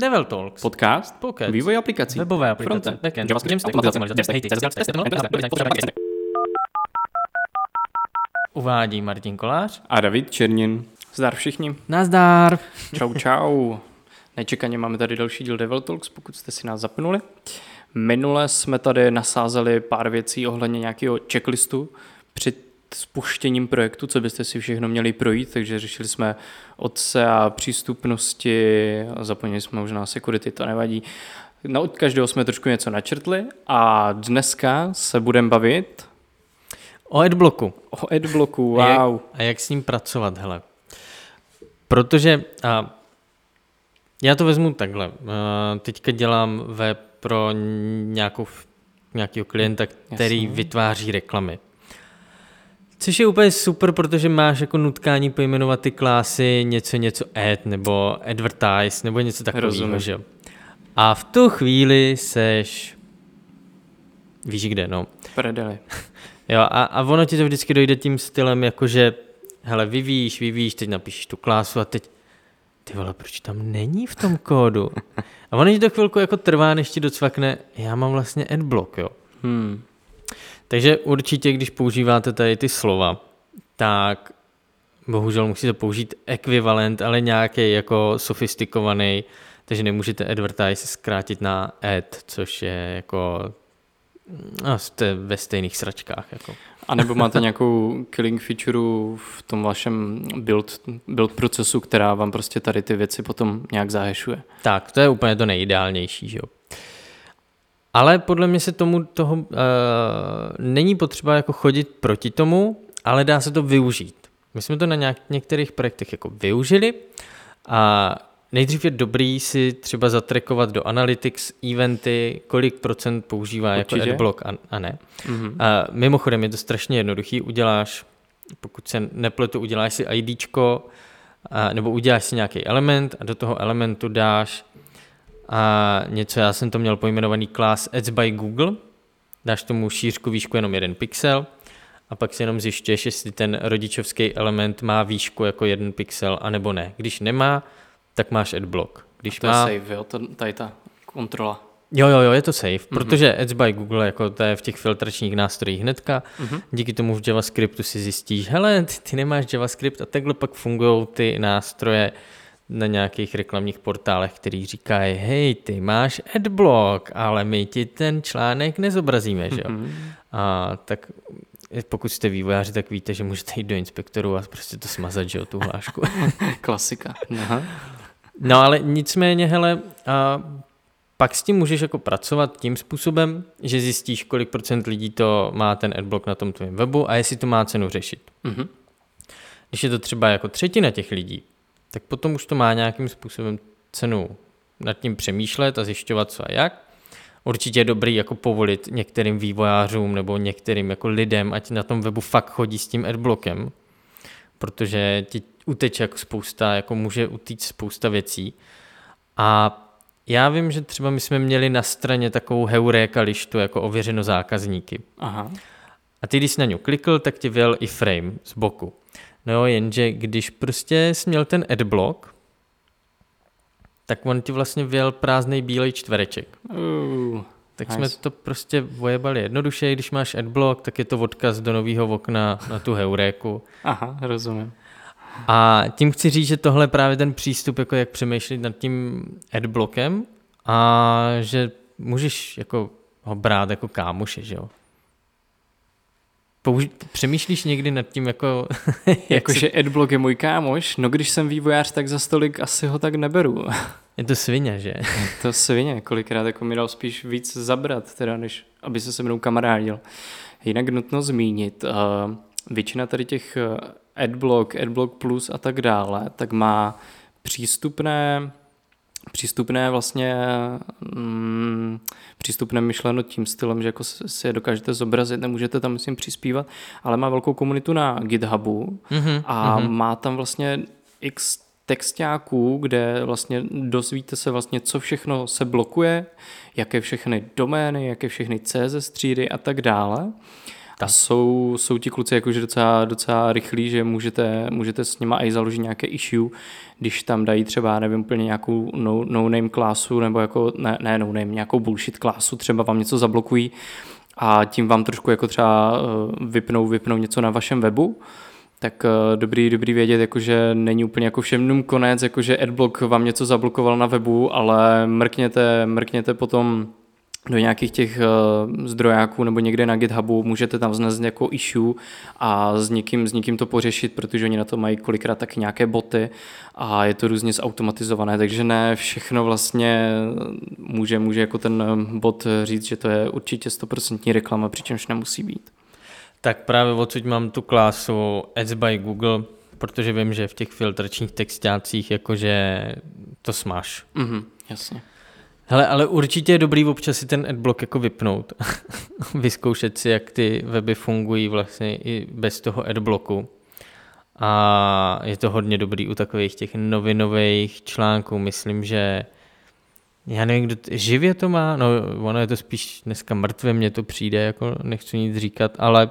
Devel Talks. Podcast, Podcast. vývoj aplikací, Webové aplikace, backend, JavaScript, Uvádí Martin Kolář. a David Černin. Zdar všichni. Nazdar. Čau, čau. Nečekaně máme tady další díl Devil Talks, pokud jste si nás zapnuli. Minule jsme tady nasázeli pár věcí ohledně nějakého checklistu před spuštěním projektu, co byste si všechno měli projít, takže řešili jsme od SEA, přístupnosti, a zapomněli jsme možná security, to nevadí. No, od každého jsme trošku něco načrtli a dneska se budeme bavit O adblocku. o adblocku, A jak- wow. A jak s ním pracovat, hele. Protože a já to vezmu takhle. A teďka dělám web pro nějakou, nějakého klienta, který Jasně. vytváří reklamy. Což je úplně super, protože máš jako nutkání pojmenovat ty klásy něco, něco ad, nebo advertise, nebo něco takového, Rozumím. že jo. A v tu chvíli seš, víš kde, no. Prdeli. Jo, a, a ono ti to vždycky dojde tím stylem, jakože, hele, vyvíjíš, vyvíjíš, teď napíšeš tu klásu a teď, ty vole, proč tam není v tom kódu? A ono ti to chvilku jako trvá, než ti docvakne, já mám vlastně adblock, jo. Hmm. Takže určitě, když používáte tady ty slova, tak bohužel musíte použít ekvivalent, ale nějaký jako sofistikovaný, takže nemůžete advertise zkrátit na ad, což je jako no, jste ve stejných sračkách. Jako. A nebo máte nějakou killing feature v tom vašem build, build procesu, která vám prostě tady ty věci potom nějak zahešuje. Tak, to je úplně to nejideálnější, že jo. Ale podle mě se tomu toho uh, není potřeba jako chodit proti tomu, ale dá se to využít. My jsme to na nějak, některých projektech jako využili a nejdřív je dobrý si třeba zatrekovat do Analytics eventy, kolik procent používá Určitě. jako adblock a, a ne. Mhm. A mimochodem je to strašně jednoduchý, uděláš, pokud se nepletu, uděláš si IDčko, a, nebo uděláš si nějaký element a do toho elementu dáš a něco, já jsem to měl pojmenovaný class Ads by Google, dáš tomu šířku, výšku jenom jeden pixel a pak si jenom zjišťuješ, jestli ten rodičovský element má výšku jako jeden pixel, anebo ne. Když nemá, tak máš adblock. Když To je má, save, jo? To, tady ta kontrola. Jo, jo, jo, je to safe, mm-hmm. protože Ads by Google, jako to je v těch filtračních nástrojích hnedka, mm-hmm. díky tomu v JavaScriptu si zjistíš, hele, ty, ty nemáš JavaScript a takhle pak fungují ty nástroje na nějakých reklamních portálech, který říkají, hej, ty máš adblock, ale my ti ten článek nezobrazíme, že jo? Mm-hmm. A tak pokud jste vývojáři, tak víte, že můžete jít do inspektoru a prostě to smazat, že jo, tu hlášku. Klasika. Aha. No ale nicméně, hele, a pak s tím můžeš jako pracovat tím způsobem, že zjistíš, kolik procent lidí to má ten adblock na tom tvém webu a jestli to má cenu řešit. Mhm. Když je to třeba jako třetina těch lidí, tak potom už to má nějakým způsobem cenu nad tím přemýšlet a zjišťovat co a jak. Určitě je dobrý jako povolit některým vývojářům nebo některým jako lidem, ať na tom webu fakt chodí s tím adblockem, protože ti uteče jako spousta, jako může utíct spousta věcí. A já vím, že třeba my jsme měli na straně takovou heuréka lištu jako ověřeno zákazníky. Aha. A ty, když jsi na ňu klikl, tak ti vyjel i frame z boku. No jo, jenže když prostě jsi měl ten adblock, tak on ti vlastně vyjel prázdný bílej čtvereček. Uh, Tak Nice. jsme to prostě vojebali jednoduše, když máš adblock, tak je to odkaz do nového okna na tu heuréku. aha, rozumím. A tím chci říct, že tohle je právě ten přístup, jako jak přemýšlet nad tím adblockem a že můžeš jako ho brát jako kámoše, že jo. Použi- přemýšlíš někdy nad tím, jako... jak si- Jakože adblock je můj kámoš, no když jsem vývojář, tak za stolik asi ho tak neberu. Je to svině, že? to svině, kolikrát jako mi dal spíš víc zabrat, teda než aby se se mnou kamarádil. Jinak nutno zmínit, uh, většina tady těch uh, adblock, adblock plus a tak dále, tak má přístupné přístupné vlastně mm, přístupné myšleno tím stylem, že jako si je dokážete zobrazit, nemůžete tam myslím přispívat, ale má velkou komunitu na GitHubu Mhm, a má tam vlastně x textáků, kde vlastně dozvíte se vlastně, co všechno se blokuje, jaké všechny domény, jaké všechny CSS třídy a tak dále. A jsou, jsou ti kluci jakože docela, docela rychlí, že můžete, můžete s nima i založit nějaké issue, když tam dají třeba, nevím, úplně nějakou no, no klásu, nebo jako, ne, ne no name, nějakou bullshit klásu, třeba vám něco zablokují a tím vám trošku jako třeba eh, vypnou, vypnou něco na vašem webu, tak eh, dobrý, dobrý vědět, jakože není úplně jako všem konec, jakože adblock vám něco zablokoval na webu, ale mrkněte, mrkněte potom do nějakých těch uh, zdrojáků nebo někde na GitHubu, můžete tam vznést jako issue a s někým, s někým to pořešit, protože oni na to mají kolikrát taky nějaké boty a je to různě zautomatizované, takže ne všechno vlastně může, může jako ten bot říct, že to je určitě 100% reklama, přičemž nemusí být. Tak právě odsud mám tu klásu Ads by Google, protože vím, že v těch filtračních textácích jakože to smáš. Mhm, jasně. Hele, ale určitě je dobrý občas si ten adblock jako vypnout. Vyzkoušet si, jak ty weby fungují vlastně i bez toho adblocku. A je to hodně dobrý u takových těch novinových článků. Myslím, že já nevím, kdo t- živě to má, no ono je to spíš dneska mrtvé, mně to přijde, jako nechci nic říkat, ale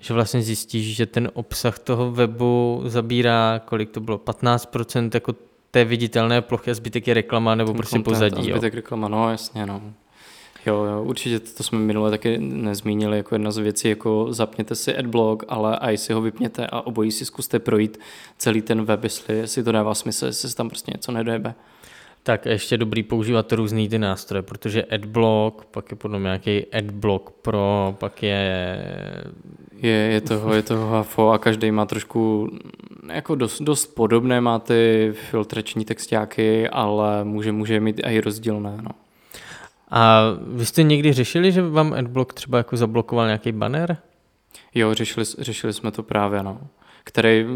že vlastně zjistíš, že ten obsah toho webu zabírá, kolik to bylo, 15% jako té viditelné plochy a zbytek je reklama nebo prostě content, pozadí. A zbytek jo. reklama, no jasně, no. Jo, jo, určitě to jsme minule taky nezmínili jako jedna z věcí, jako zapněte si adblock, ale i si ho vypněte a obojí si zkuste projít celý ten web, jestli, jestli to dává smysl, jestli se tam prostě něco nedojebe. Tak a ještě dobrý používat různý ty nástroje, protože AdBlock, pak je potom nějaký AdBlock Pro, pak je... Je, je toho, je toho hafo a každý má trošku jako dost, dost podobné, má ty filtrační textáky, ale může, může mít i rozdílné, no. A vy jste někdy řešili, že vám AdBlock třeba jako zablokoval nějaký banner? Jo, řešili, řešili jsme to právě, no který,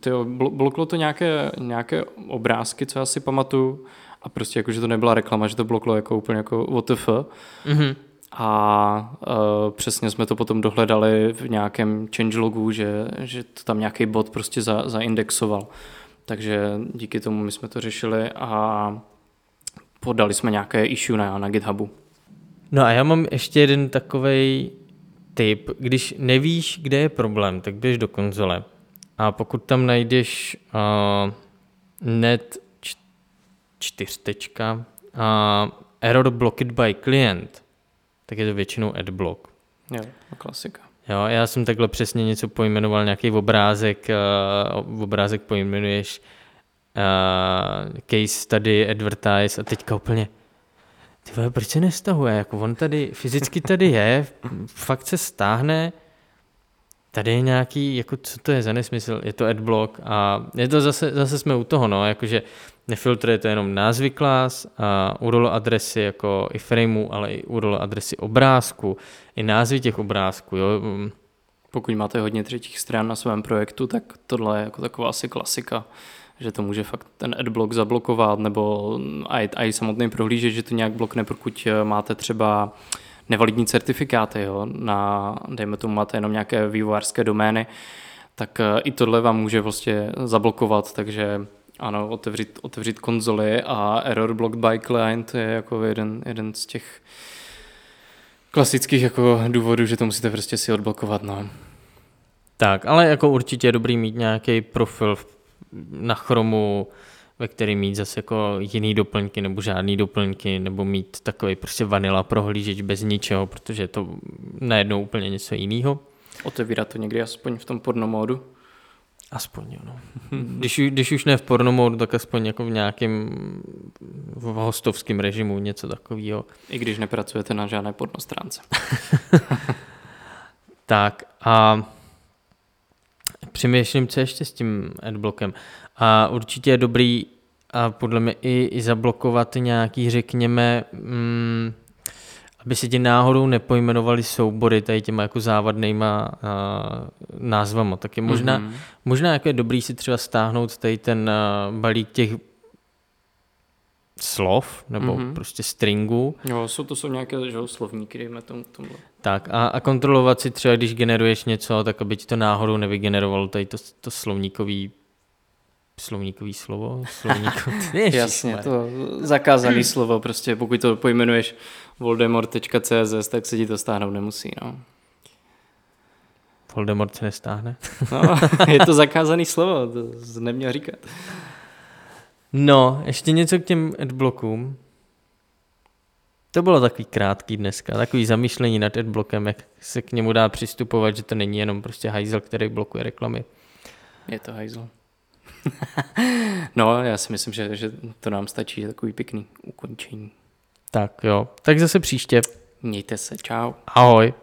tyjo, bloklo to nějaké, nějaké obrázky, co já si pamatuju, a prostě jako, že to nebyla reklama, že to bloklo jako úplně jako WTF. Mm-hmm. A uh, přesně jsme to potom dohledali v nějakém changelogu, že, že to tam nějaký bot prostě za, zaindexoval. Takže díky tomu my jsme to řešili a podali jsme nějaké issue na, na GitHubu. No a já mám ještě jeden takový tip. Když nevíš, kde je problém, tak běž do konzole. A pokud tam najdeš uh, net čtyřtečka uh, error blocked by client, tak je to většinou adblock. Jo, klasika. Jo, já jsem takhle přesně něco pojmenoval, nějaký obrázek, uh, obrázek pojmenuješ uh, case study, advertise a teďka úplně ty vole, proč se nestahuje? Jako on tady, fyzicky tady je, fakt se stáhne, tady je nějaký, jako co to je za nesmysl, je to adblock a je to zase, zase jsme u toho, no, jakože nefiltruje to jenom názvy klas a URL adresy jako i frameu, ale i URL adresy obrázku, i názvy těch obrázků, jo. Pokud máte hodně třetích stran na svém projektu, tak tohle je jako taková asi klasika že to může fakt ten adblock zablokovat, nebo i, i samotný prohlížeč, že to nějak blokne, pokud eh, máte třeba nevalidní certifikáty, jo, na, dejme tomu, máte jenom nějaké vývojářské domény, tak eh, i tohle vám může vlastně zablokovat, takže ano, otevřít, otevřít konzoli a error blocked by client je jako jeden, jeden z těch klasických jako důvodů, že to musíte prostě si odblokovat, no. Tak, ale jako určitě je dobrý mít nějaký profil na chromu, ve který mít zase jako jiný doplňky nebo žádný doplňky, nebo mít takový prostě vanila prohlížeč bez ničeho, protože je to najednou úplně něco jiného. Otevírat to někdy aspoň v tom pornomódu? Aspoň, no. když, když už ne v pornomódu, tak aspoň jako v nějakém v hostovském režimu, něco takového. I když nepracujete na žádné pornostránce. tak a přemýšlím, co ještě s tím adblockem. A určitě je dobrý a podle mě i, i zablokovat nějaký, řekněme, mm, aby se ti náhodou nepojmenovali soubory tady těma jako závadnýma uh, názvama. Tak je možná, mm-hmm. možná jako je dobrý si třeba stáhnout tady ten uh, balík těch slov, nebo mm-hmm. prostě stringu. Jo, jsou to jsou nějaké že, slovníky, dejme tomu. tomhle. Tak a, a kontrolovat si třeba, když generuješ něco, tak aby ti to náhodou nevygenerovalo tady to, to slovníkový slovníkový slovo? Slovníkový... Jasně, to zakázané slovo, prostě pokud to pojmenuješ voldemort.cz, tak se ti to stáhnout nemusí, no. Voldemort se nestáhne. No, je to zakázaný slovo, to jsi neměl říkat. No, ještě něco k těm adblockům. To bylo takový krátký dneska, takový zamýšlení nad adblockem, jak se k němu dá přistupovat, že to není jenom prostě hajzel, který blokuje reklamy. Je to hajzl. no, já si myslím, že, že to nám stačí, takový pěkný ukončení. Tak jo, tak zase příště. Mějte se, čau. Ahoj.